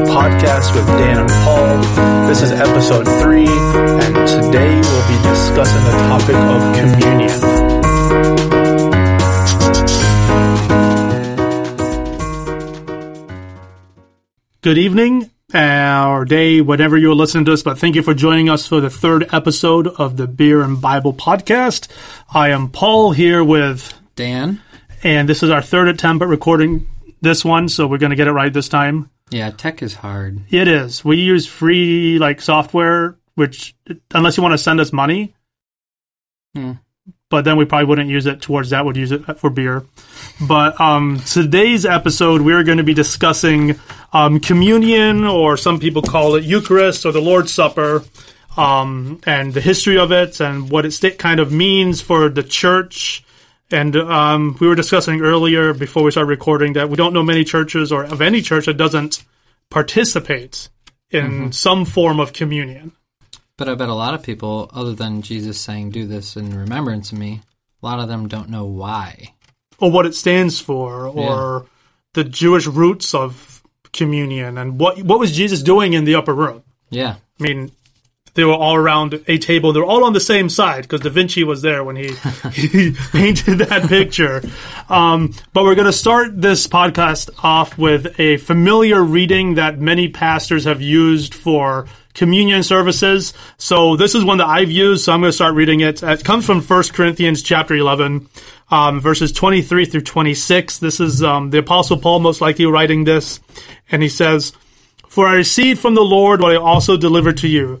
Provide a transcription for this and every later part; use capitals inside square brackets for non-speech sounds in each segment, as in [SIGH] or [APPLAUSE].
Bible podcast with Dan and Paul. This is episode three, and today we'll be discussing the topic of communion. Good evening, or day, whenever you're listening to us, but thank you for joining us for the third episode of the Beer and Bible podcast. I am Paul here with Dan. And this is our third attempt at recording this one, so we're going to get it right this time. Yeah, tech is hard. It is. We use free like software, which unless you want to send us money, hmm. but then we probably wouldn't use it towards that. Would use it for beer. But um, today's episode, we're going to be discussing um, communion, or some people call it Eucharist or the Lord's Supper, um, and the history of it and what it kind of means for the church and um, we were discussing earlier before we started recording that we don't know many churches or of any church that doesn't participate in mm-hmm. some form of communion. But I bet a lot of people, other than Jesus saying, do this in remembrance of me, a lot of them don't know why. Or what it stands for, or yeah. the Jewish roots of communion, and what what was Jesus doing in the upper room? Yeah. I mean, they were all around a table. They were all on the same side because Da Vinci was there when [LAUGHS] he, he painted that picture. Um, but we're going to start this podcast off with a familiar reading that many pastors have used for communion services. So this is one that I've used. So I'm going to start reading it. It comes from 1 Corinthians chapter 11, um, verses 23 through 26. This is um, the Apostle Paul most likely writing this, and he says. For I received from the Lord what I also delivered to you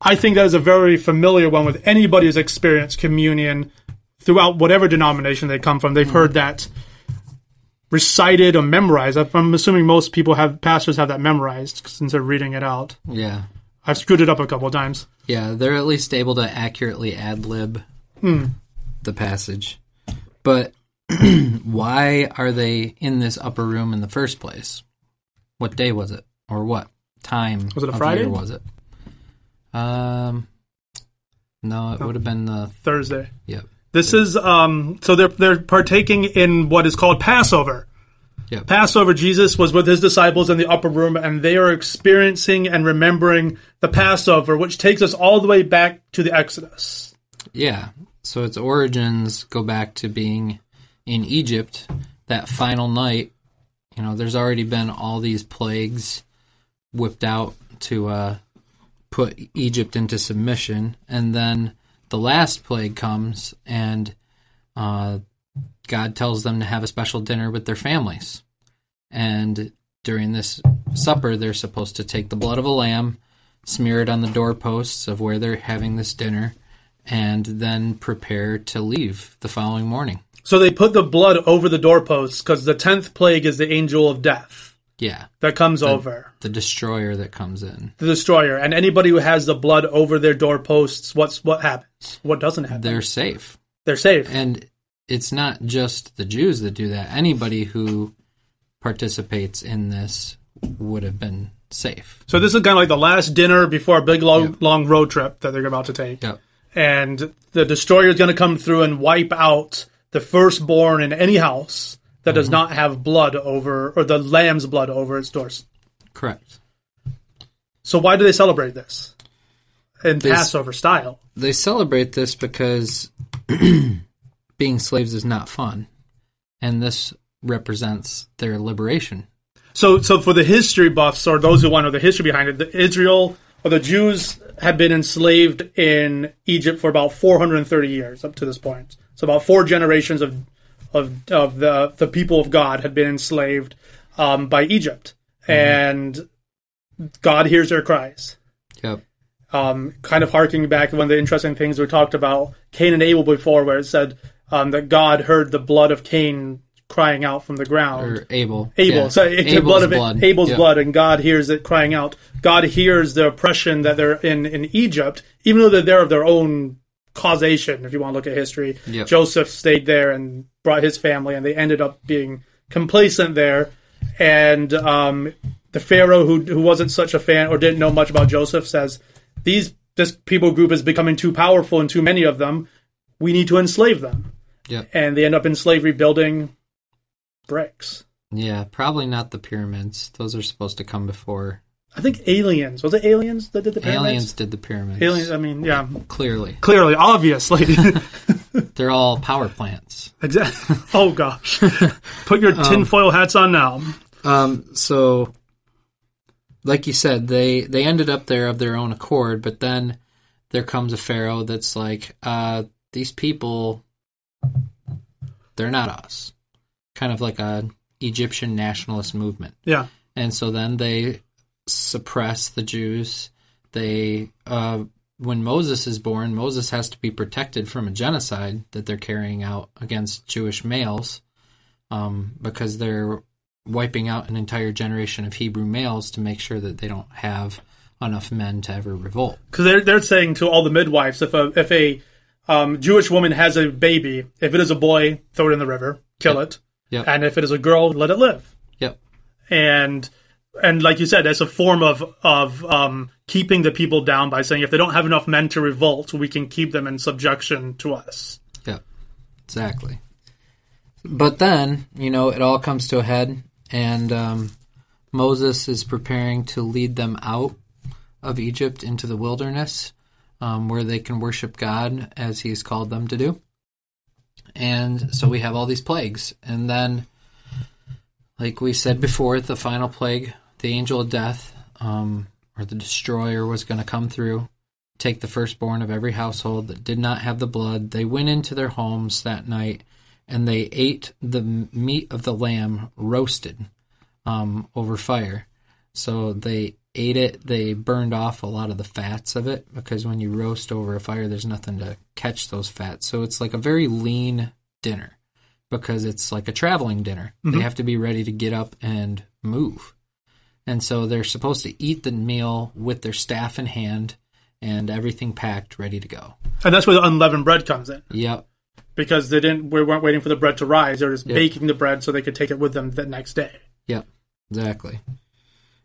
I think that is a very familiar one with anybody who's experienced communion throughout whatever denomination they come from. They've mm. heard that recited or memorized. I'm assuming most people have pastors have that memorized since they're reading it out. Yeah, I've screwed it up a couple of times. Yeah, they're at least able to accurately ad lib mm. the passage. But [CLEARS THROAT] why are they in this upper room in the first place? What day was it, or what time? Was it a Friday? was it? Um, no, it would have been the Thursday. Yep. This yep. is um. So they're they're partaking in what is called Passover. Yep. Passover, Jesus was with his disciples in the upper room, and they are experiencing and remembering the Passover, which takes us all the way back to the Exodus. Yeah. So its origins go back to being in Egypt that final night. You know, there's already been all these plagues whipped out to uh, put Egypt into submission, and then the last plague comes, and uh, God tells them to have a special dinner with their families. And during this supper, they're supposed to take the blood of a lamb, smear it on the doorposts of where they're having this dinner, and then prepare to leave the following morning. So they put the blood over the doorposts because the tenth plague is the angel of death. Yeah. That comes the, over. The destroyer that comes in. The destroyer. And anybody who has the blood over their doorposts, what's what happens? What doesn't happen? They're safe. They're safe. And it's not just the Jews that do that. Anybody who participates in this would have been safe. So this is kind of like the last dinner before a big long, yep. long road trip that they're about to take. Yep. And the destroyer is going to come through and wipe out the firstborn in any house that does mm-hmm. not have blood over, or the lamb's blood over its doors. Correct. So why do they celebrate this in they, Passover style? They celebrate this because [CLEARS THROAT] being slaves is not fun, and this represents their liberation. So, so for the history buffs or those who want to know the history behind it, the Israel or the Jews had been enslaved in Egypt for about 430 years up to this point. So about four generations of of of the the people of God had been enslaved um, by Egypt, mm-hmm. and God hears their cries. Yep. Um, kind of harking back to one of the interesting things we talked about Cain and Abel before, where it said um, that God heard the blood of Cain crying out from the ground. or Abel. Abel. Yeah. So it's the Abel's blood of blood. Abel's Yep. blood, and God hears it crying out. God hears the oppression that they're in in Egypt, even though they're there of their own causation. If you want to look at history, Yep. Joseph stayed there and brought his family, and they ended up being complacent there. And um, the Pharaoh, who who wasn't such a fan or didn't know much about Joseph, says these this people group is becoming too powerful and too many of them. We need to enslave them, Yep. and they end up in slavery building bricks. Yeah, probably not the pyramids. Those are supposed to come before I think aliens. Was it aliens that did the pyramids? aliens did the pyramids. Aliens. I mean, yeah. Clearly, Clearly, obviously. [LAUGHS] they're all power plants. exactly. [LAUGHS] Oh gosh. Put your Um, tinfoil hats on now. Um, so, like you said, they they ended up there of their own accord, but then there comes a pharaoh that's like, uh, these people, they're not us. Kind of like a Egyptian nationalist movement, Yeah. and so then they suppress the Jews. They, uh, when Moses is born, Moses has to be protected from a genocide that they're carrying out against Jewish males, um, because they're wiping out an entire generation of Hebrew males to make sure that they don't have enough men to ever revolt. Because they're they're saying to all the midwives, if a if a um, Jewish woman has a baby, if it is a boy, throw it in the river, kill it, Yep. and if it is a girl, let it live. Yep. And and like you said, that's a form of of um, keeping the people down by saying if they don't have enough men to revolt, we can keep them in subjection to us. Yeah, Exactly. But then, you know, it all comes to a head, and um, Moses is preparing to lead them out of Egypt into the wilderness, um, where they can worship God as He's called them to do. And so we have all these plagues, and then, like we said before, the final plague, the angel of death, um, or the destroyer, was going to come through take the firstborn of every household that did not have the blood. They went into their homes that night and they ate the meat of the lamb roasted um, over fire. So they ate it. They burned off a lot of the fats of it because when you roast over a fire, there's nothing to catch those fats. So it's like a very lean dinner because it's like a traveling dinner. They have to be ready to get up and move. And so they're supposed to eat the meal with their staff in hand and everything packed, ready to go. And that's where the unleavened bread comes in. Yep. because they didn't we weren't waiting for the bread to rise they were just Yeah. baking the bread so they could take it with them the next day Yep. Exactly.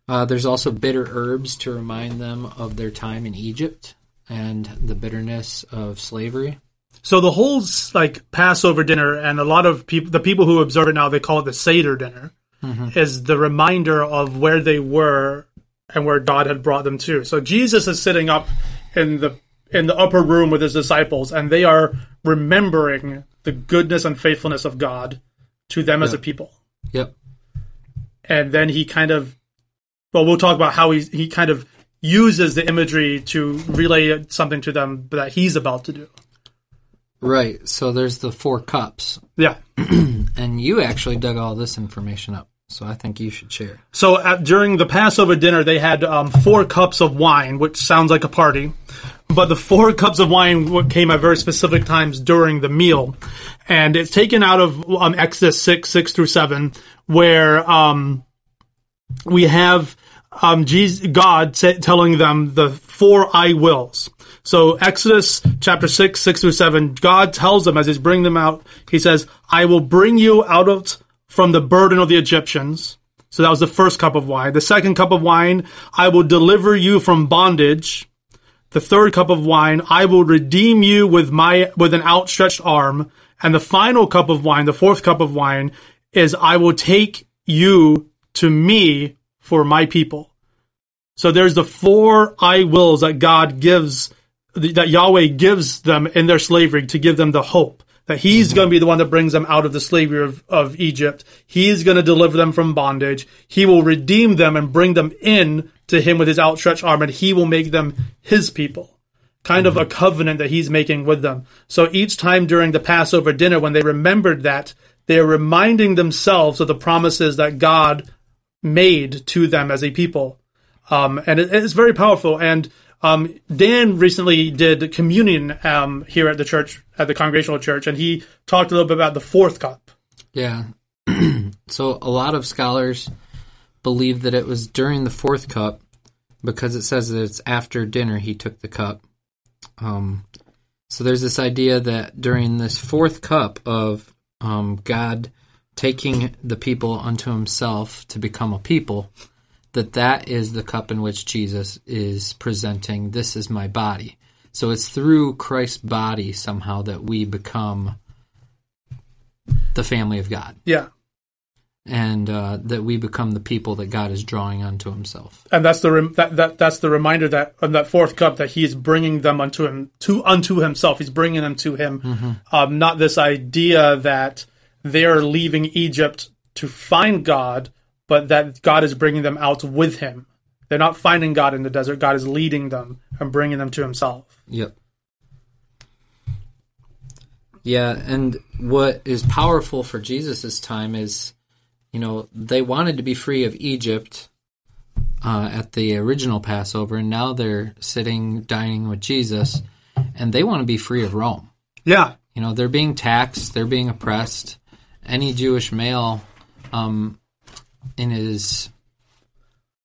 Uh, there's also bitter herbs to remind them of their time in Egypt and the bitterness of slavery. so the whole like passover dinner and a lot of people the people who observe it now they call it the seder dinner Mm-hmm. is the reminder of where they were and where god had brought them to so jesus is sitting up in the in the upper room with his disciples and they are remembering the goodness and faithfulness of god to them as a people Yep. and then he kind of well we'll talk about how he he kind of uses the imagery to relay something to them that he's about to do Right. So there's the four cups. yeah [CLEARS THROAT] And you actually dug all this information up. So I think you should share. so at, during the passover dinner they had um, four cups of wine which sounds like a party but the four [LAUGHS] cups of wine came at very specific times during the meal and it's taken out of um, exodus 6 6 through 7 where um, we have um, Jesus, God telling them the four I wills. So Exodus chapter 6, 6 through 7, God tells them as he's bringing them out, he says, I will bring you out of from the burden of the Egyptians. So that was the first cup of wine. The second cup of wine, I will deliver you from bondage. The third cup of wine, I will redeem you with my with an outstretched arm. And the final cup of wine, the fourth cup of wine, is I will take you to me for my people. So there's the four I wills that God gives, that Yahweh gives them in their slavery to give them the hope that He's going to be the one that brings them out of the slavery of, of Egypt. He's going to deliver them from bondage. He will redeem them and bring them in to Him with His outstretched arm, and He will make them His people. Kind of a covenant that He's making with them. So each time during the Passover dinner, when they remembered that, they're reminding themselves of the promises that God made to them as a people. Um, and it, it's very powerful. And um, Dan recently did communion um, here at the church, at the Congregational Church, and he talked a little bit about the fourth cup. Yeah. [CLEARS THROAT] So a lot of scholars believe that it was during the fourth cup because it says that it's after dinner he took the cup. Um, so there's this idea that during this fourth cup of um, God taking the people unto himself to become a people, that that is the cup in which Jesus is presenting, this is my body. So it's through Christ's body somehow that we become the family of God Yeah. and uh, that we become the people that God is drawing unto himself. And that's the rem- that, that that's the reminder that on that fourth cup that he is bringing them unto him to unto himself. He's bringing them to him. Um, not this idea that they are leaving Egypt to find God, but that God is bringing them out with him. They're not finding God in the desert. God is leading them and bringing them to Himself. Yep. Yeah, and what is powerful for Jesus' time is, you know, they wanted to be free of Egypt uh, at the original Passover, and now they're sitting dining with Jesus, and they want to be free of Rome. Yeah, You know, they're being taxed, they're being oppressed. Any Jewish male, um, in his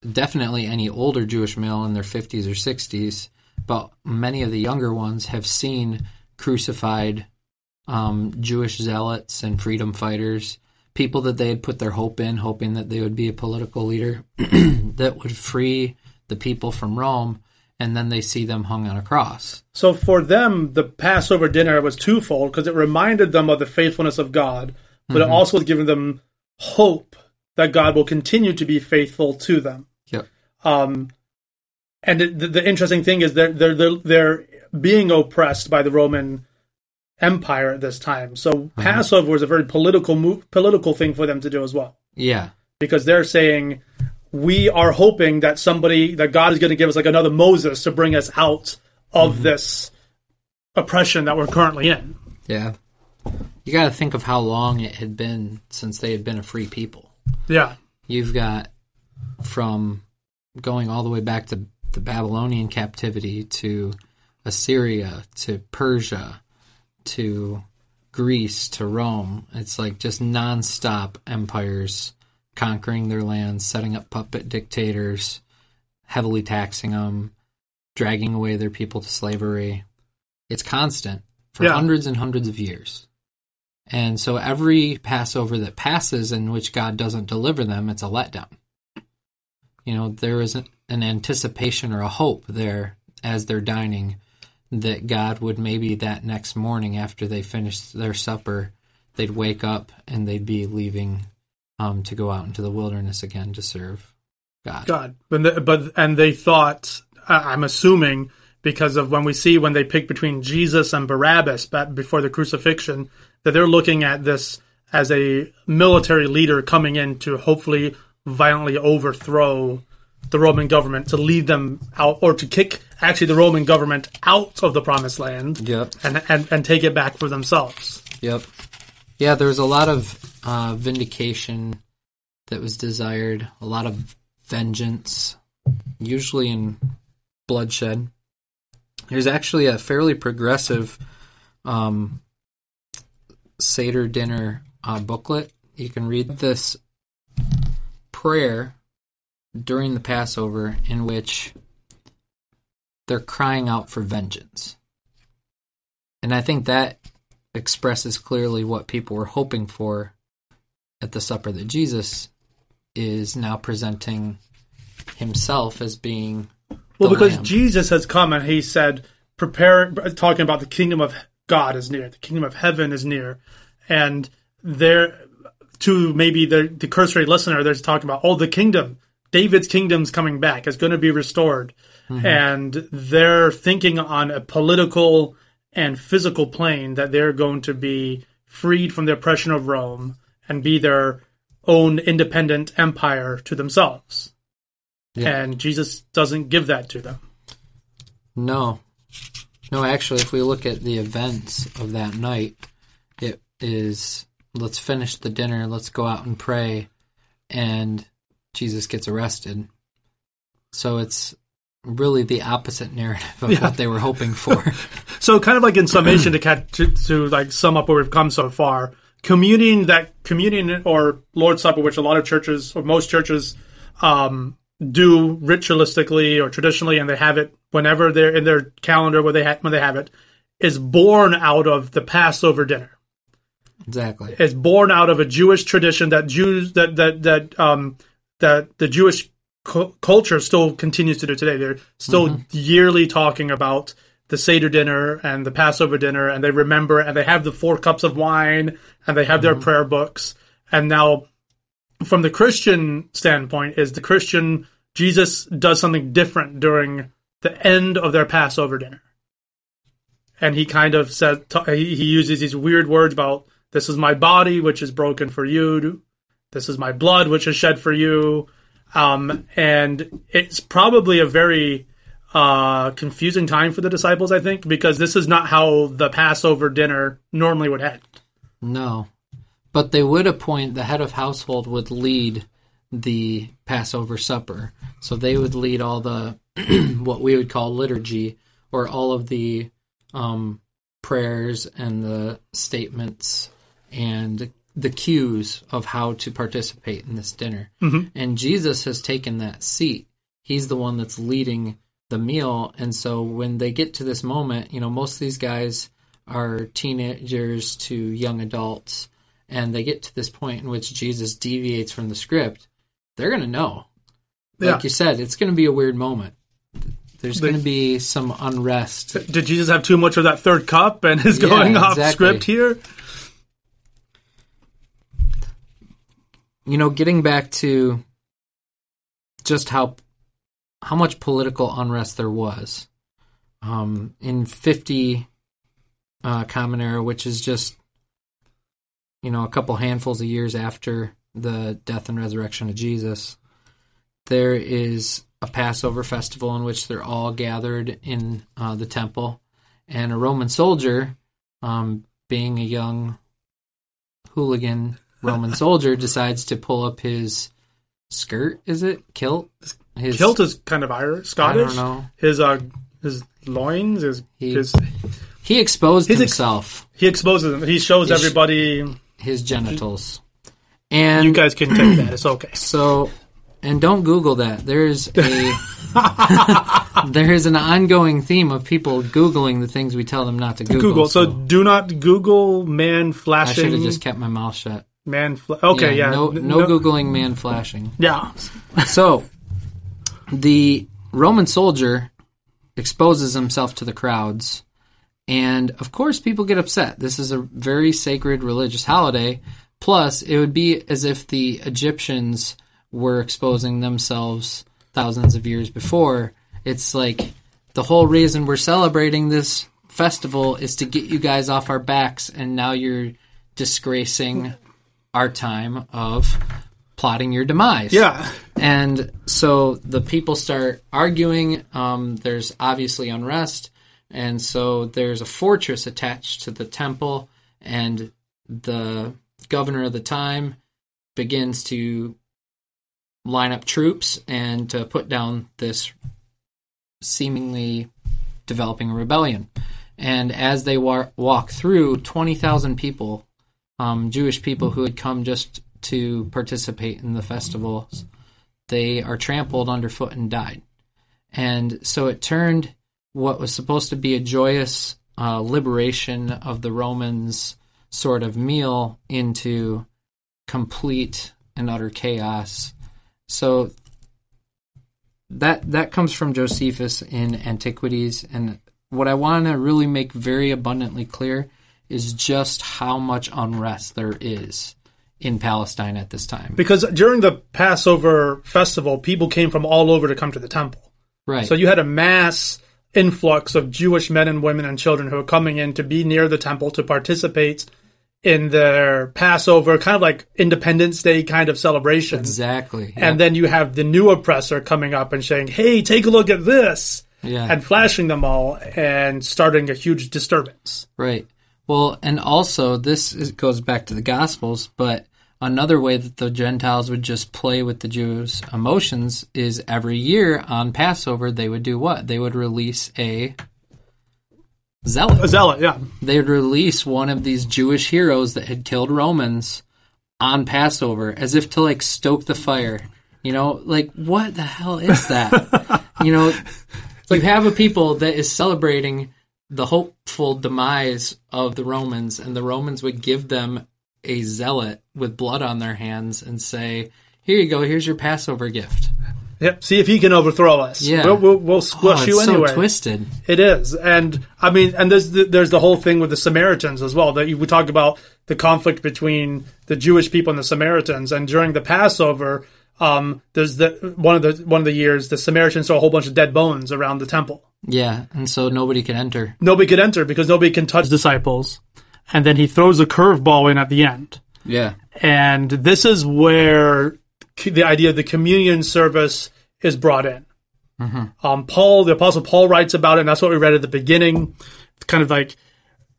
definitely any older Jewish male in their 50s or 60s, but many of the younger ones have seen crucified um, Jewish zealots and freedom fighters, people that they had put their hope in, hoping that they would be a political leader [CLEARS THROAT] that would free the people from Rome, and then they see them hung on a cross. So for them, the Passover dinner was twofold because it reminded them of the faithfulness of God, but it also was giving them hope that God will continue to be faithful to them. Yep. Um, and the, the interesting thing is they're, they're they're they're being oppressed by the Roman Empire at this time. So Passover was a very political move, political thing for them to do as well, Yeah. because they're saying we are hoping that somebody that God is going to give us like another Moses to bring us out of this oppression that we're currently in. Yeah. You got to think of how long it had been since they had been a free people. Yeah, You've got from going all the way back to the Babylonian captivity to Assyria to Persia to Greece to Rome. It's like just nonstop empires conquering their lands, setting up puppet dictators, heavily taxing them, dragging away their people to slavery. It's constant for Yeah. hundreds and hundreds of years. And so every Passover that passes in which God doesn't deliver them, it's a letdown. You know, there is an an anticipation or a hope there as they're dining that God would maybe that next morning after they finished their supper, they'd wake up and they'd be leaving um, to go out into the wilderness again to serve God. God, but but and they thought I'm assuming because of when we see when they pick between Jesus and Barabbas back before the crucifixion that they're looking at this as a military leader coming in to hopefully violently overthrow the Roman government to lead them out or to kick actually the Roman government out of the promised land Yep. and and, and take it back for themselves. Yep. Yeah, there was a lot of uh, vindication that was desired, a lot of vengeance, usually in bloodshed. There's actually a fairly progressive um, Seder dinner uh, booklet. You can read this prayer during the Passover in which they're crying out for vengeance. And I think that expresses clearly what people were hoping for at the supper that Jesus is now presenting himself as being Well, because Lamb. Jesus has come and he said, prepare, talking about the kingdom of God is near, the kingdom of heaven is near. And there, to maybe the, the cursory listener, there's talking about, oh, the kingdom, David's kingdom's coming back, it's going to be restored. Mm-hmm. And they're thinking on a political and physical plane that they're going to be freed from the oppression of Rome and be their own independent empire to themselves. Yeah. And Jesus doesn't give that to them. No. No, actually, if we look at the events of that night, it is let's finish the dinner, let's go out and pray, and Jesus gets arrested. So it's really the opposite narrative of Yeah. what they were hoping for. [LAUGHS] So, kind of like in summation to, catch, to to like sum up where we've come so far, communion that communion or Lord's Supper, which a lot of churches or most churches um, do ritualistically or traditionally, and they have it whenever they're in their calendar where they ha- when they have it, is born out of the Passover dinner. Exactly. It's born out of a Jewish tradition that Jews that that that um, that the Jewish cu- culture still continues to do today. They're still yearly talking about the Seder dinner and the Passover dinner, and they remember and they have the four cups of wine and they have their prayer books. And now, from the Christian standpoint, is the Christian Jesus does something different during the end of their Passover dinner, and he kind of he, he uses these weird words about this is my body which is broken for you, this is my blood which is shed for you, um, and it's probably a very uh, confusing time for the disciples, I think, because this is not how the Passover dinner normally would end. No. But they would appoint the head of household would lead the Passover supper. So they would lead all the [CLEARS THROAT] what we would call liturgy or all of the um, prayers and the statements and the cues of how to participate in this dinner. And Jesus has taken that seat. He's the one that's leading the meal. And so when they get to this moment, you know, most of these guys are teenagers to young adults, and they get to this point in which Jesus deviates from the script, they're going to know. Like Yeah. you said, it's going to be a weird moment. There's They- going to be some unrest. Did Jesus have too much of that third cup and is Yeah, going off exactly. script here? you know, getting back to just how how much political unrest there was um, in 50 uh, Common Era, which is just you know a couple handfuls of years after the death and resurrection of Jesus. There is a Passover festival in which they're all gathered in uh, the temple, and a Roman soldier, um, being a young hooligan [LAUGHS] Roman soldier decides to pull up his skirt. Is it kilt? His Kilt is kind of Irish, I Scottish. don't know. His uh, his loins, his, He- his He exposed His ex- himself, he exposes them. He shows His- everybody. his genitals, and You guys can take that. It's okay. [COUGHS] so. And don't Google that. There's a [LAUGHS] there is an ongoing theme of people Googling the things we tell them not to Google. Google. So do not Google man flashing. I should have just kept my mouth shut. man. Fla- okay, yeah. No, N- no googling man flashing. Yeah. So, the Roman soldier exposes himself to the crowds, and of course, people get upset. This is a very sacred religious holiday. Plus, it would be as if the Egyptians were exposing themselves thousands of years before. It's like the whole reason we're celebrating this festival is to get you guys off our backs, and now you're disgracing our time of plotting your demise. Yeah. And so the people start arguing. Um, there's obviously unrest. And so there's a fortress attached to the temple, and the governor of the time begins to line up troops and to put down this seemingly developing rebellion. And as they wa- walk through, 20,000 people, um, Jewish people who had come just to participate in the festivals, they are trampled underfoot and died. And so it turned what was supposed to be a joyous uh, liberation of the Romans sort of meal into complete and utter chaos. So that that comes from Josephus in Antiquities, and what I want to really make very abundantly clear is just how much unrest there is in Palestine at this time. Because during the Passover festival, people came from all over to come to the temple. Right. So you had a mass influx of Jewish men and women and children who were coming in to be near the temple to participate in their Passover, kind of like Independence Day kind of celebration. exactly. And then you have the new oppressor coming up and saying, "Hey, take a look at this," yeah. and flashing them all and starting a huge disturbance. Right. Well, and also this is, goes back to the Gospels, but another way that the Gentiles would just play with the Jews' emotions is every year on Passover they would do what? They would release a zealot. A zealot, yeah. They would release one of these Jewish heroes that had killed Romans on Passover as if to like stoke the fire. You know, like what the hell is that? [LAUGHS] you know, you have a people that is celebrating the hopeful demise of the Romans, and the Romans would give them a zealot with blood on their hands and say, "Here you go. Here's your Passover gift." Yep. See if he can overthrow us. Yeah. We'll, we'll, we'll squash oh, it's you so anyway. twisted. It is, and I mean, and there's the, there's the whole thing with the Samaritans as well. That you- we talk about the conflict between the Jewish people and the Samaritans, and during the Passover, um, there's the one of the one of the years the Samaritans saw a whole bunch of dead bones around the temple. Yeah, and so nobody could enter. Nobody could enter because nobody can touch disciples, and then he throws a curveball in at the end. Yeah. And this is where c- the idea of the communion service is brought in. Um, Paul, the Apostle Paul writes about it, and that's what we read at the beginning. Kind of like,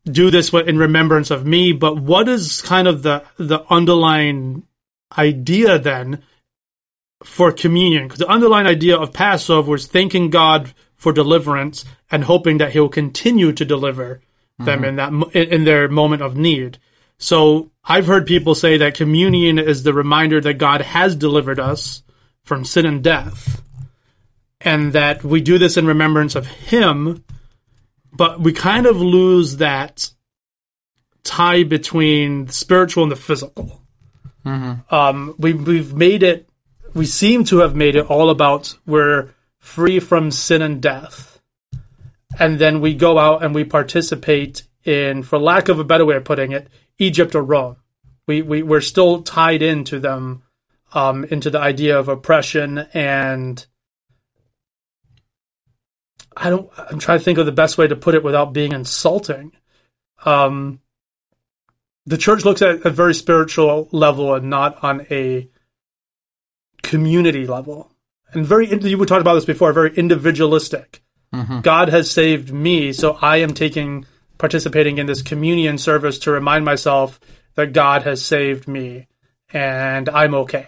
do this in remembrance of me. But what is kind of the, the underlying idea then for communion? Because the underlying idea of Passover is thanking God for deliverance and hoping that He'll continue to deliver them in that in their moment of need. So I've heard people say that communion is the reminder that God has delivered us from sin and death, and that we do this in remembrance of Him. But we kind of lose that tie between the spiritual and the physical. Um, we we've made it. We seem to have made it all about we're free from sin and death, and then we go out and we participate in, for lack of a better way of putting it, Egypt or Rome. We we we're still tied into them, um, into the idea of oppression and. I don't. I'm trying to think of the best way to put it without being insulting. Um, the church looks at a very spiritual level and not on a community level. And very, you were talking about this before, very individualistic. God has saved me, so I am taking, participating in this communion service to remind myself that God has saved me and I'm okay.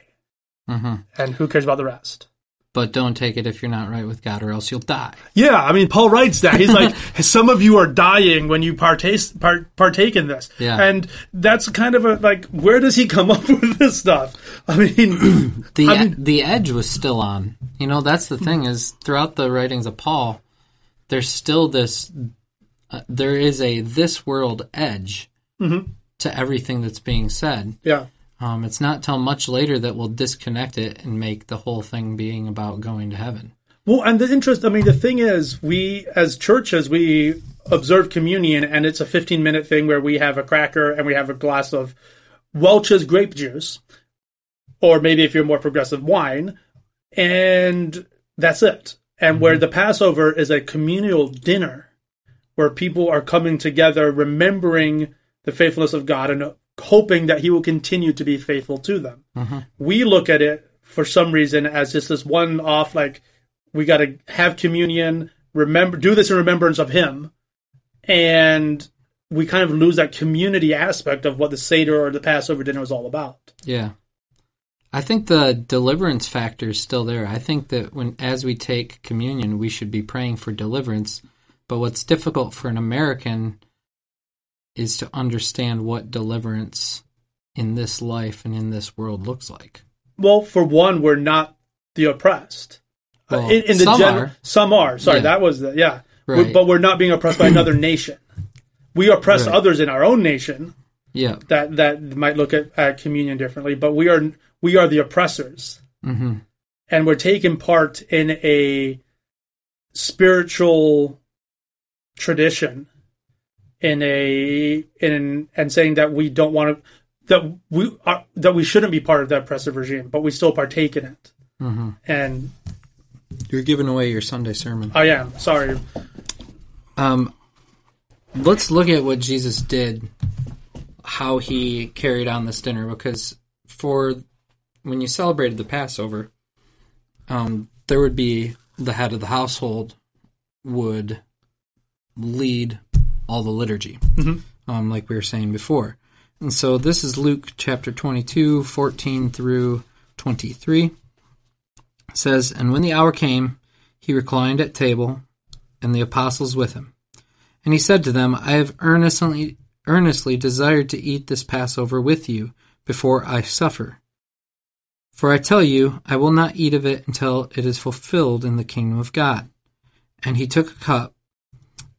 Mm-hmm. And who cares about the rest? But don't take it if you're not right with God, or else you'll die. Yeah, I mean, Paul writes that. He's like, [LAUGHS] some of you are dying when you partake, part, partake in this. Yeah. And that's kind of a, like, where does he come [LAUGHS] up with this stuff? I mean, [CLEARS THROAT] The I mean- the edge was still on. You know, that's the thing is throughout the writings of Paul, there's still this. Uh, there is a this world edge to everything that's being said. yeah. Um, it's not till much later that we'll disconnect it and make the whole thing being about going to heaven. Well, and the interest, I mean, the thing is, we, as churches, we observe communion and it's a 15 minute thing where we have a cracker and we have a glass of Welch's grape juice, or maybe if you're more progressive, wine, and that's it. And where the Passover is a communal dinner where people are coming together, remembering the faithfulness of God and hoping that He will continue to be faithful to them. Mm-hmm. We look at it for some reason as just this one off, like, we got to have communion, remember, do this in remembrance of Him. And we kind of lose that community aspect of what the Seder or the Passover dinner was all about. Yeah. I think the deliverance factor is still there. I think that when as we take communion, we should be praying for deliverance. But what's difficult for an American is to understand what deliverance in this life and in this world looks like. Well, for one, we're not the oppressed. Uh, Well, in, in the some gen- are. some are. Sorry, Yeah. that was the yeah. Right. We- but we're not being oppressed by another [CLEARS THROAT] nation. We oppress Right. others in our own nation Yeah. that that might look at, at communion differently, but we are we are the oppressors, hmm and we're taking part in a spiritual tradition, in a in and saying that we don't want to that we are that we shouldn't be part of that oppressive regime, but we still partake in it. hmm And You're giving away your Sunday sermon. I am sorry. Um, let's look at what Jesus did, how he carried on this dinner, because for when you celebrated the Passover, um, there would be the head of the household would lead all the liturgy, um, like we were saying before. And so this is Luke chapter 22, 14 through 23. It says, And when the hour came, he reclined at table, and the apostles with him. And he said to them, I have earnestly, earnestly desired to eat this Passover with you before I suffer. For I tell you, I will not eat of it until it is fulfilled in the kingdom of God. And he took a cup,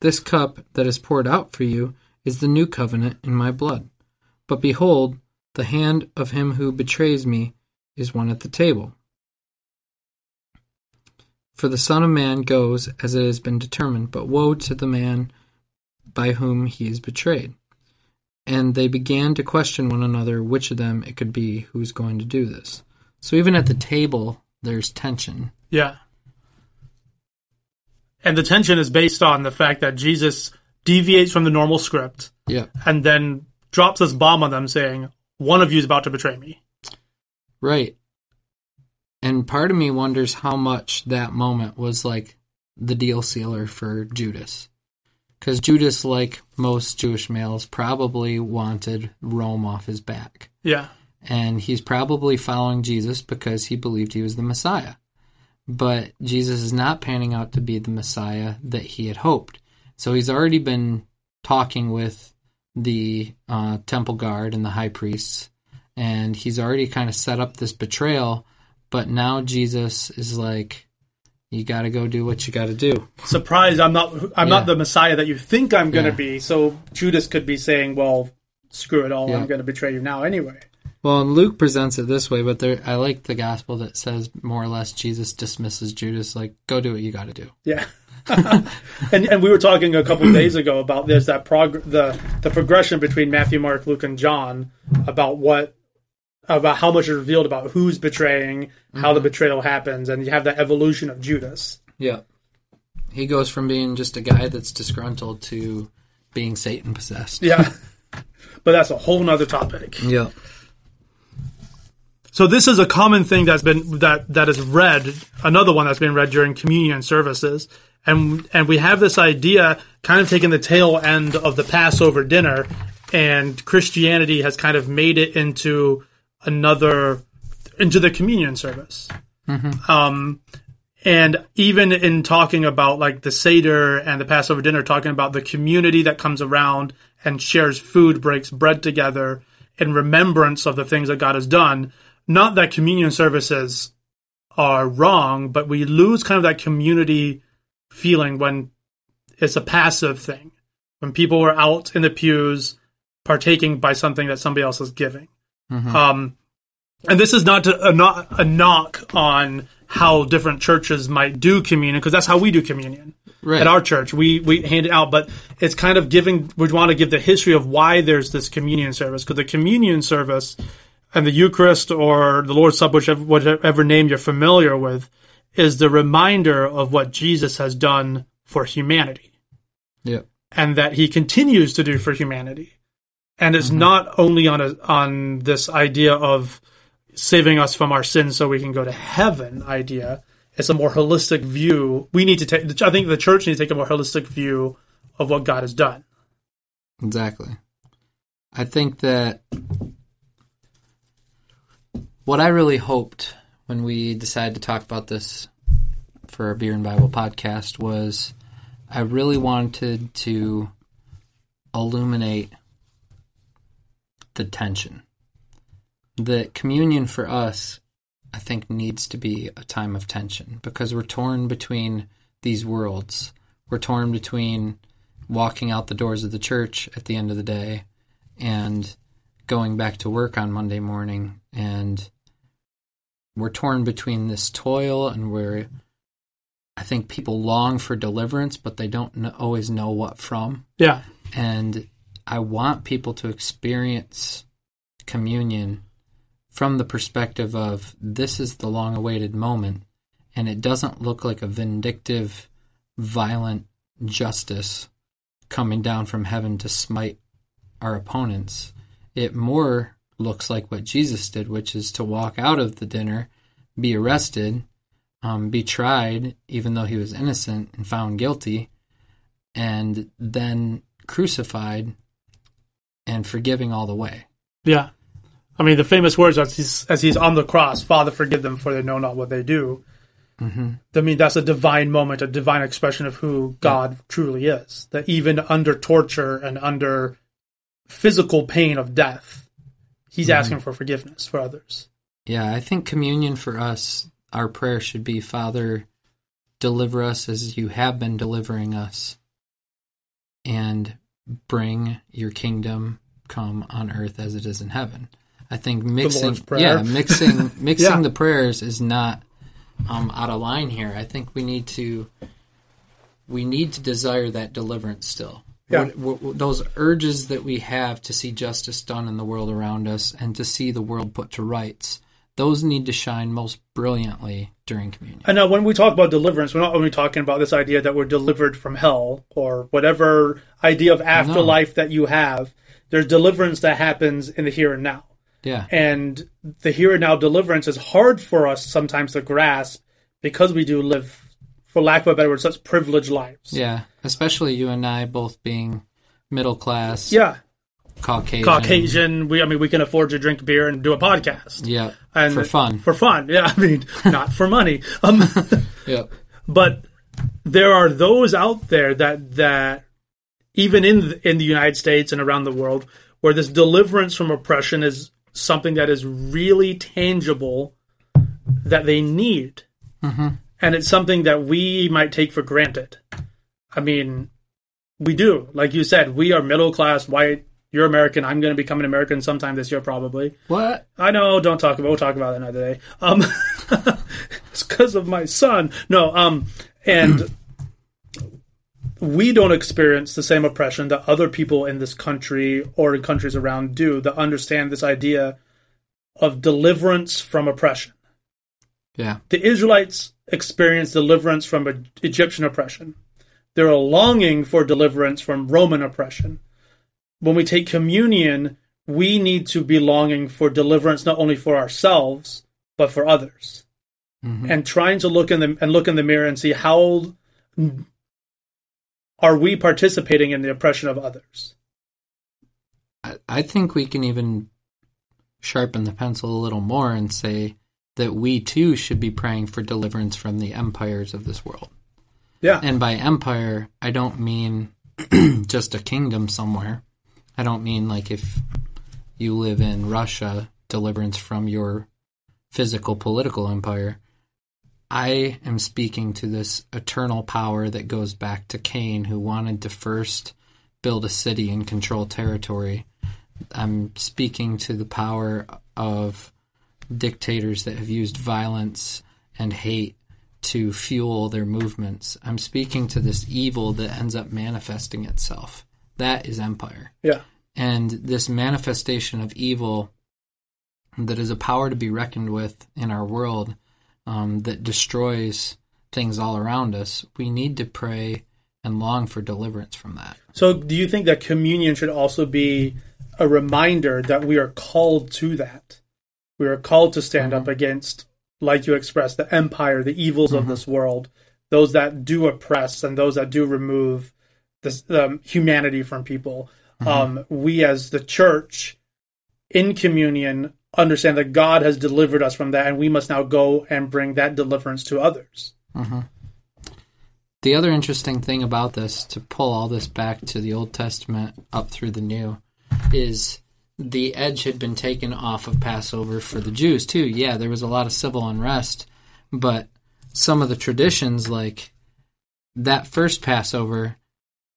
This cup that is poured out for you is the new covenant in my blood. But behold, the hand of him who betrays me is one at the table. For the Son of Man goes as it has been determined, but woe to the man by whom he is betrayed. And they began to question one another which of them it could be who's going to do this. So even at the table, there's tension. Yeah. And the tension is based on the fact that Jesus deviates from the normal script Yeah. and then drops this bomb on them saying, One of you is about to betray me. Right. And part of me wonders how much that moment was like the deal sealer for Judas. Because Judas, like most Jewish males, probably wanted Rome off his back. Yeah. And he's probably following Jesus because he believed he was the Messiah. But Jesus is not panning out to be the Messiah that he had hoped. So he's already been talking with the uh, temple guard and the high priests, and he's already kind of set up this betrayal. But now Jesus is like, you got to go do what you got to do. Surprised I'm not I'm Yeah. not the Messiah that you think I'm gonna Yeah. be. So Judas could be saying, Well, screw it all, Yeah. I'm gonna betray you now anyway. Well, and Luke presents it this way, but there, I like the gospel that says more or less Jesus dismisses Judas, like, go do what you got to do. Yeah. [LAUGHS] and and we were talking a couple of days ago about there's that prog- the the progression between Matthew, Mark, Luke, and John about what about how much is revealed about who's betraying, how the mm-hmm. betrayal happens, and you have that evolution of Judas. Yeah. He goes from being just a guy that's disgruntled to being Satan possessed. Yeah. [LAUGHS] but that's a whole nother topic. Yeah. So this is a common thing that's been that that is read. Another one that's been read during communion services, and and we have this idea kind of taking the tail end of the Passover dinner, and Christianity has kind of made it into another into the communion service. Um, and even in talking about like the Seder and the Passover dinner, talking about the community that comes around and shares food, breaks bread together in remembrance of the things that God has done. Not that communion services are wrong, but we lose kind of that community feeling when it's a passive thing. When people are out in the pews partaking by something that somebody else is giving. Um, and this is not a, not a knock on how different churches might do communion because that's how we do communion Right. at our church. We we hand it out, but it's kind of giving. We want to give the history of why there's this communion service because the communion service and the Eucharist or the Lord's Supper, whichever, whatever name you're familiar with, is the reminder of what Jesus has done for humanity yeah. and that he continues to do for humanity. And it's mm-hmm. not only on a on this idea of saving us from our sins so we can go to heaven idea. It's a more holistic view. We need to take I think the church needs to take a more holistic view of what God has done. Exactly. I think that what I really hoped when we decided to talk about this for our Beer and Bible podcast was I really wanted to illuminate the tension. The communion for us, I think, needs to be a time of tension because we're torn between these worlds. We're torn between walking out the doors of the church at the end of the day and going back to work on Monday morning and we're torn between this toil and we're I think people long for deliverance but they don't kn- always know what from Yeah. and I want people to experience communion from the perspective of this is the long awaited moment and it doesn't look like a vindictive violent justice coming down from heaven to smite our opponents. It more looks like what Jesus did, which is to walk out of the dinner, be arrested, um, be tried, even though he was innocent and found guilty, and then crucified and forgiving all the way. Yeah. I mean, the famous words as he's, as he's on the cross, Father, forgive them for they know not what they do. Mm-hmm. I mean, that's a divine moment, a divine expression of who God truly is. That even under torture and under physical pain of death, he's Mhm. asking for forgiveness for others. Yeah, I think communion for us, our prayer should be, Father, deliver us as you have been delivering us, and bring your kingdom come on earth as it is in heaven. I think mixing, yeah, mixing [LAUGHS] mixing Yeah. the prayers is not um, out of line here. I think we need to we need to desire that deliverance still. Yeah. What- what- those urges that we have to see justice done in the world around us and to see the world put to rights, those need to shine most brilliantly during communion. And now, when we talk about deliverance, we're not only talking about this idea that we're delivered from hell or whatever idea of afterlife that you have. There's deliverance that happens in the here and now. Yeah. And the here and now deliverance is hard for us sometimes to grasp because we do live, for lack of a better word, such privileged lives. Yeah. Especially you and I both being middle class, Yeah. Caucasian. Caucasian. We, I mean, we can afford to drink beer and do a podcast. Yeah. And for fun. For fun. Yeah. [LAUGHS] I mean, not for money. Um, [LAUGHS] Yep. but there are those out there that that even in the, in the United States and around the world where this deliverance from oppression is something that is really tangible that they need and it's something that we might take for granted i mean we do like you said we are middle class white you're american i'm going to become an american sometime this year probably What? I know. Don't talk about. We'll talk about that another day. Um, [LAUGHS] it's because of my son. No. Um, and we don't experience the same oppression that other people in this country or in countries around do. That understand this idea of deliverance from oppression. Yeah. The Israelites experienced deliverance from Egyptian oppression. They're a longing for deliverance from Roman oppression. When we take communion, we need to be longing for deliverance not only for ourselves but for others, Mhm. and trying to look in the and look in the mirror and see how are we participating in the oppression of others. I think we can even sharpen the pencil a little more and say that we too should be praying for deliverance from the empires of this world. Yeah, And by empire, I don't mean [CLEARS THROAT] just a kingdom somewhere. I don't mean like if you live in Russia, deliverance from your physical political empire. I am speaking to this eternal power that goes back to Cain, who wanted to first build a city and control territory. I'm speaking to the power of dictators that have used violence and hate to fuel their movements. I'm speaking to this evil that ends up manifesting itself. That is empire. yeah, And this manifestation of evil that is a power to be reckoned with in our world um, that destroys things all around us, we need to pray and long for deliverance from that. So, do you think that communion should also be a reminder that we are called to that? We are called to stand up against, like you expressed, the empire, the evils of this world, those that do oppress and those that do remove this um, humanity from people. Um, we, as the church, in communion, understand that God has delivered us from that, and we must now go and bring that deliverance to others. The other interesting thing about this, to pull all this back to the Old Testament up through the New, is the edge had been taken off of Passover for the Jews too. Yeah, there was a lot of civil unrest, but some of the traditions, like that first Passover,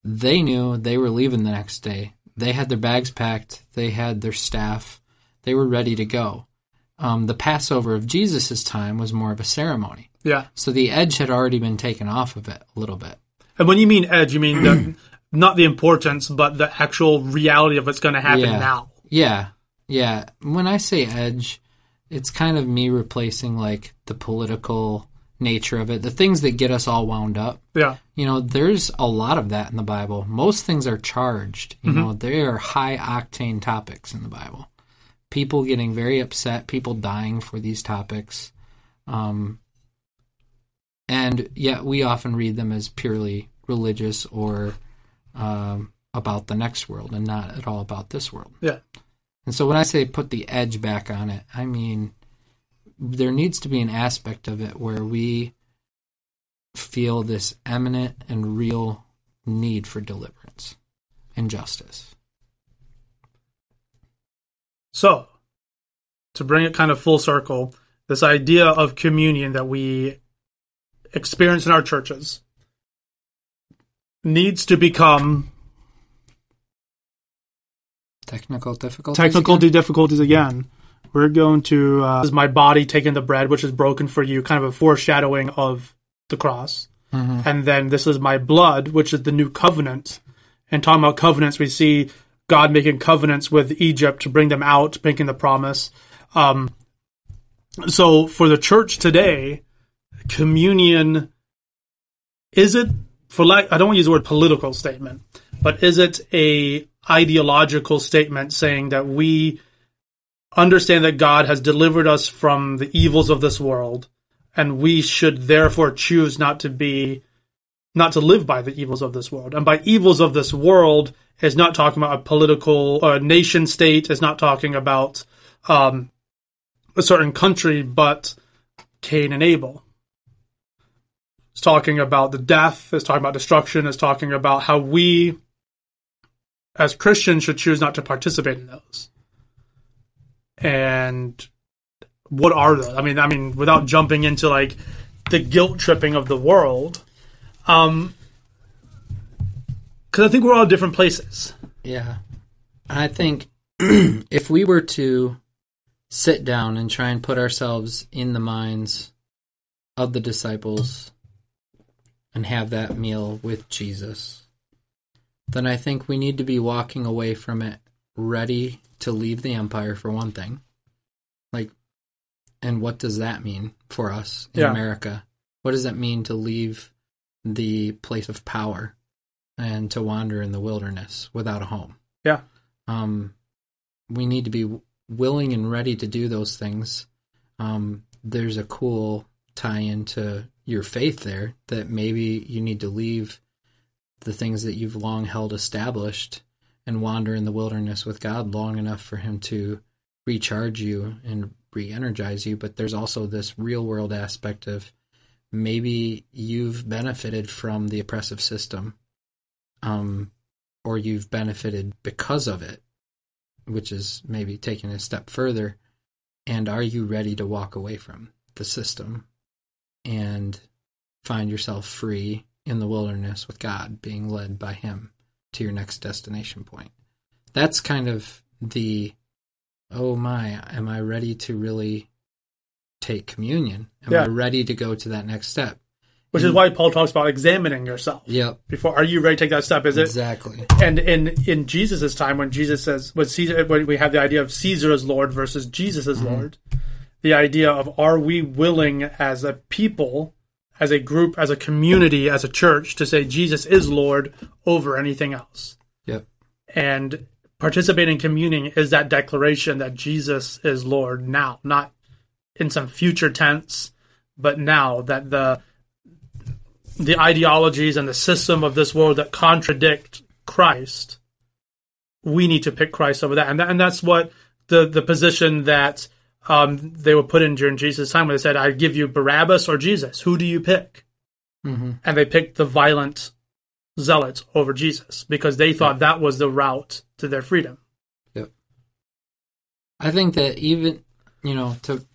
they knew they were leaving the next day. They had their bags packed, they had their staff, they were ready to go. Um, the Passover of Jesus' time was more of a ceremony. Yeah. So the edge had already been taken off of it a little bit. And when you mean edge, you mean the, not the importance, but the actual reality of what's going to happen Yeah. now. Yeah. Yeah. When I say edge, it's kind of me replacing like the political nature of it, the things that get us all wound up. Yeah. You know, there's a lot of that in the Bible. Most things are charged. You know, they are high octane topics in the Bible. People getting very upset, people dying for these topics. Um, and yet we often read them as purely religious or um, about the next world and not at all about this world. Yeah. And so when I say put the edge back on it, I mean there needs to be an aspect of it where we feel this eminent and real need for deliverance and justice. So, to bring it kind of full circle, this idea of communion that we experience in our churches needs to become Technical difficulties. technical again? difficulties again. We're going to uh, this is my body taking the bread which is broken for you, kind of a foreshadowing of the cross, Mhm. and then this is my blood, which is the new covenant. And talking about covenants, we see God making covenants with Egypt to bring them out, making the promise. Um, so for the church today, communion is it for like I don't want to use the word political statement, but is it a ideological statement saying that we understand that God has delivered us from the evils of this world and we should therefore choose not to be not to live by the evils of this world. And by evils of this world is not talking about a political or a nation state, is not talking about um, a certain country, but Cain and Abel. It's talking about the death, it's talking about destruction, it's talking about how we as Christians should choose not to participate in those. And what are those? I mean, I mean, without jumping into like the guilt tripping of the world, um, because I think we're all different places. Yeah. I think [CLEARS THROAT] if we were to sit down and try and put ourselves in the minds of the disciples and have that meal with Jesus, then I think we need to be walking away from it ready to leave the empire for one thing. Like, and what does that mean for us in Yeah. America? What does that mean to leave the place of power and to wander in the wilderness without a home? Yeah. Um, we need to be willing and ready to do those things. Um, there's a cool tie into your faith there that maybe you need to leave the things that you've long held established and wander in the wilderness with God long enough for Him to recharge you and re energize you. But there's also this real world aspect of maybe you've benefited from the oppressive system, um, or you've benefited because of it, which is maybe taking a step further. And are you ready to walk away from the system and find yourself free in the wilderness with God, being led by Him to your next destination point? That's kind of the oh my, am I ready to really take communion? Am Yeah. I ready to go to that next step? Which is why Paul talks about examining yourself Yep, before. Are you ready to take that step? Is it exactly. and in in Jesus' time when Jesus says when Caesar when we have the idea of Caesar as Lord versus Jesus as mm-hmm. Lord, the idea of are we willing as a people, as a group, as a community, as a church to say Jesus is Lord over anything else. Yep. And participating in communing is that declaration that Jesus is Lord now, not in some future tense, but now that the the ideologies and the system of this world that contradict Christ, we need to pick Christ over that, and that, and that's what the the position that um, they were put in during Jesus' time, when they said, "I give you Barabbas or Jesus. Who do you pick?" hmm And they picked the violent zealots over Jesus because they thought that was the route to their freedom. Yep. I think that even you know to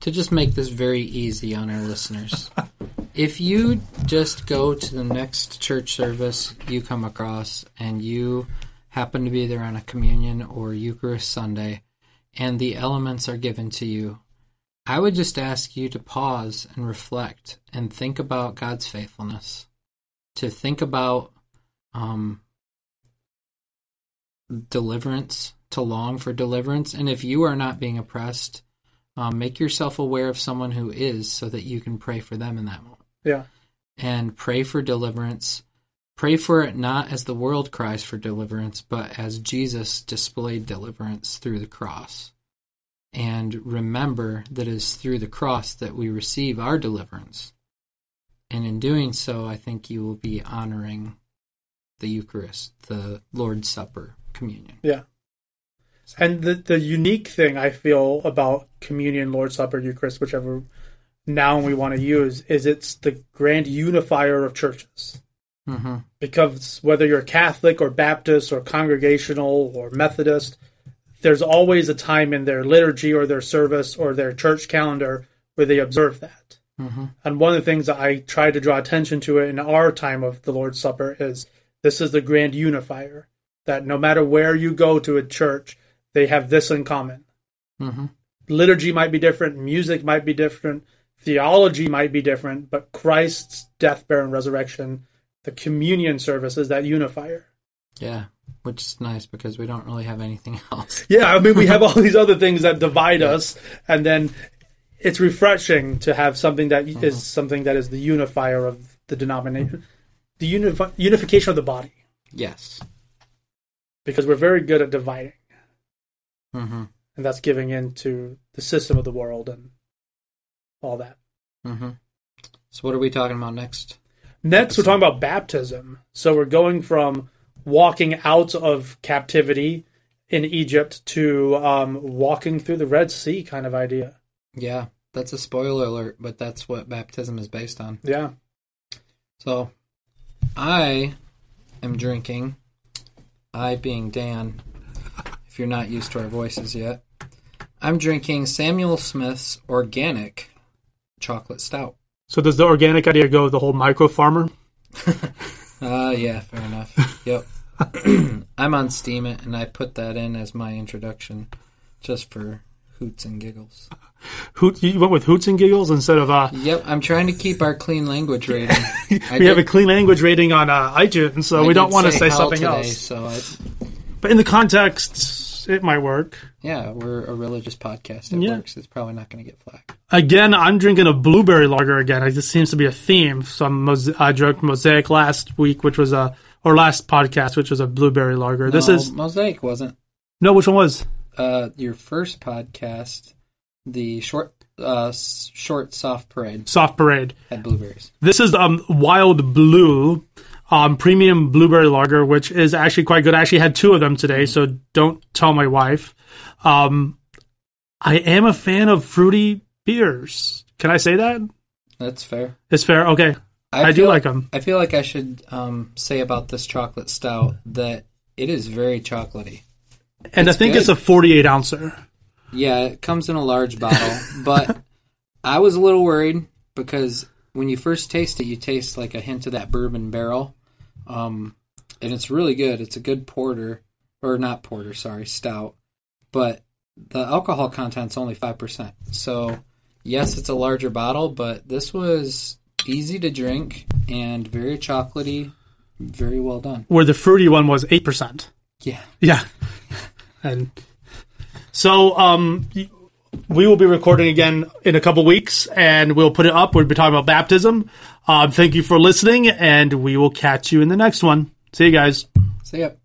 to just make this very easy on our listeners, [LAUGHS] if you just go to the next church service you come across and you happen to be there on a communion or Eucharist Sunday, and the elements are given to you, I would just ask you to pause and reflect and think about God's faithfulness, to think about um, deliverance, to long for deliverance. And if you are not being oppressed, Um, make yourself aware of someone who is so that you can pray for them in that moment. Yeah. And pray for deliverance. Pray for it not as the world cries for deliverance, but as Jesus displayed deliverance through the cross. And remember that it is through the cross that we receive our deliverance. And in doing so, I think you will be honoring the Eucharist, the Lord's Supper, communion. Yeah. And the the unique thing I feel about communion, Lord's Supper, Eucharist, whichever noun we want to use, is it's the grand unifier of churches. Mm-hmm. Because whether you're Catholic or Baptist or Congregational or Methodist, there's always a time in their liturgy or their service or their church calendar where they observe that. Mm-hmm. And one of the things that I try to draw attention to in our time of the Lord's Supper is this is the grand unifier. That no matter where you go to a church, they have this in common. Mm-hmm. Liturgy might be different, music might be different, theology might be different, but Christ's death, burial, and resurrection, the communion service is that unifier. Yeah, which is nice because we don't really have anything [LAUGHS] else. Yeah, I mean, we have all these other things that divide us, and then it's refreshing to have something that is Mhm. something that is the unifier of the denomination, the unifi- unification of the body, Yes. because we're very good at dividing, Mm-hmm. and that's giving in to the system of the world and all that. Mm-hmm. So what are we talking about next? Next, we're talking about baptism. So we're going from walking out of captivity in Egypt to um, walking through the Red Sea kind of idea. Yeah, that's a spoiler alert, but that's what baptism is based on. Yeah. So, I am drinking. I being Dan, if you're not used to our voices yet, I'm drinking Samuel Smith's organic chocolate stout. So does the organic idea go the whole micro farmer? [LAUGHS] Uh, yeah, fair enough. yep. [CLEARS THROAT] I'm on Steam it, and I put that in as my introduction, just for hoots and giggles. Hoot, you went with hoots and giggles instead of uh. Yep, I'm trying to keep our clean language rating. [LAUGHS] We did- have a clean language rating on uh, iTunes, so I we don't want to say hell something today, else. So I, But in the context, it might work. yeah, we're a religious podcast. It Yeah. works. It's probably not going to get flagged. Again, I'm drinking a blueberry lager again. It just seems to be a theme. So mos- I drank Mosaic last week, which was a or last podcast, which was a blueberry lager. This is Mosaic wasn't no, which one was? uh, your first podcast. The short, uh, short soft parade Soft Parade. had blueberries. This is um Wild Blue, um premium blueberry lager, which is actually quite good. I actually had two of them today, so don't tell my wife. Um, I am a fan of fruity beers. Can I say that? That's fair. It's fair. Okay, I, do feel- like them. I feel like I should um, say about this chocolate stout that it is very chocolatey. And I think good. it's a 48 ouncer. Yeah, it comes in a large bottle, but I was a little worried because when you first taste it, you taste like a hint of that bourbon barrel, um, and it's really good. It's a good porter, or not porter, sorry, stout, but the alcohol content's only five percent. So yes, it's a larger bottle, but this was easy to drink and very chocolatey, very well done. Where the fruity one was 8%. Yeah. Yeah. [LAUGHS] And so um we will be recording again in a couple weeks and we'll put it up. We'll be talking about baptism. Um, thank you for listening and we will catch you in the next one. See you guys. See yep.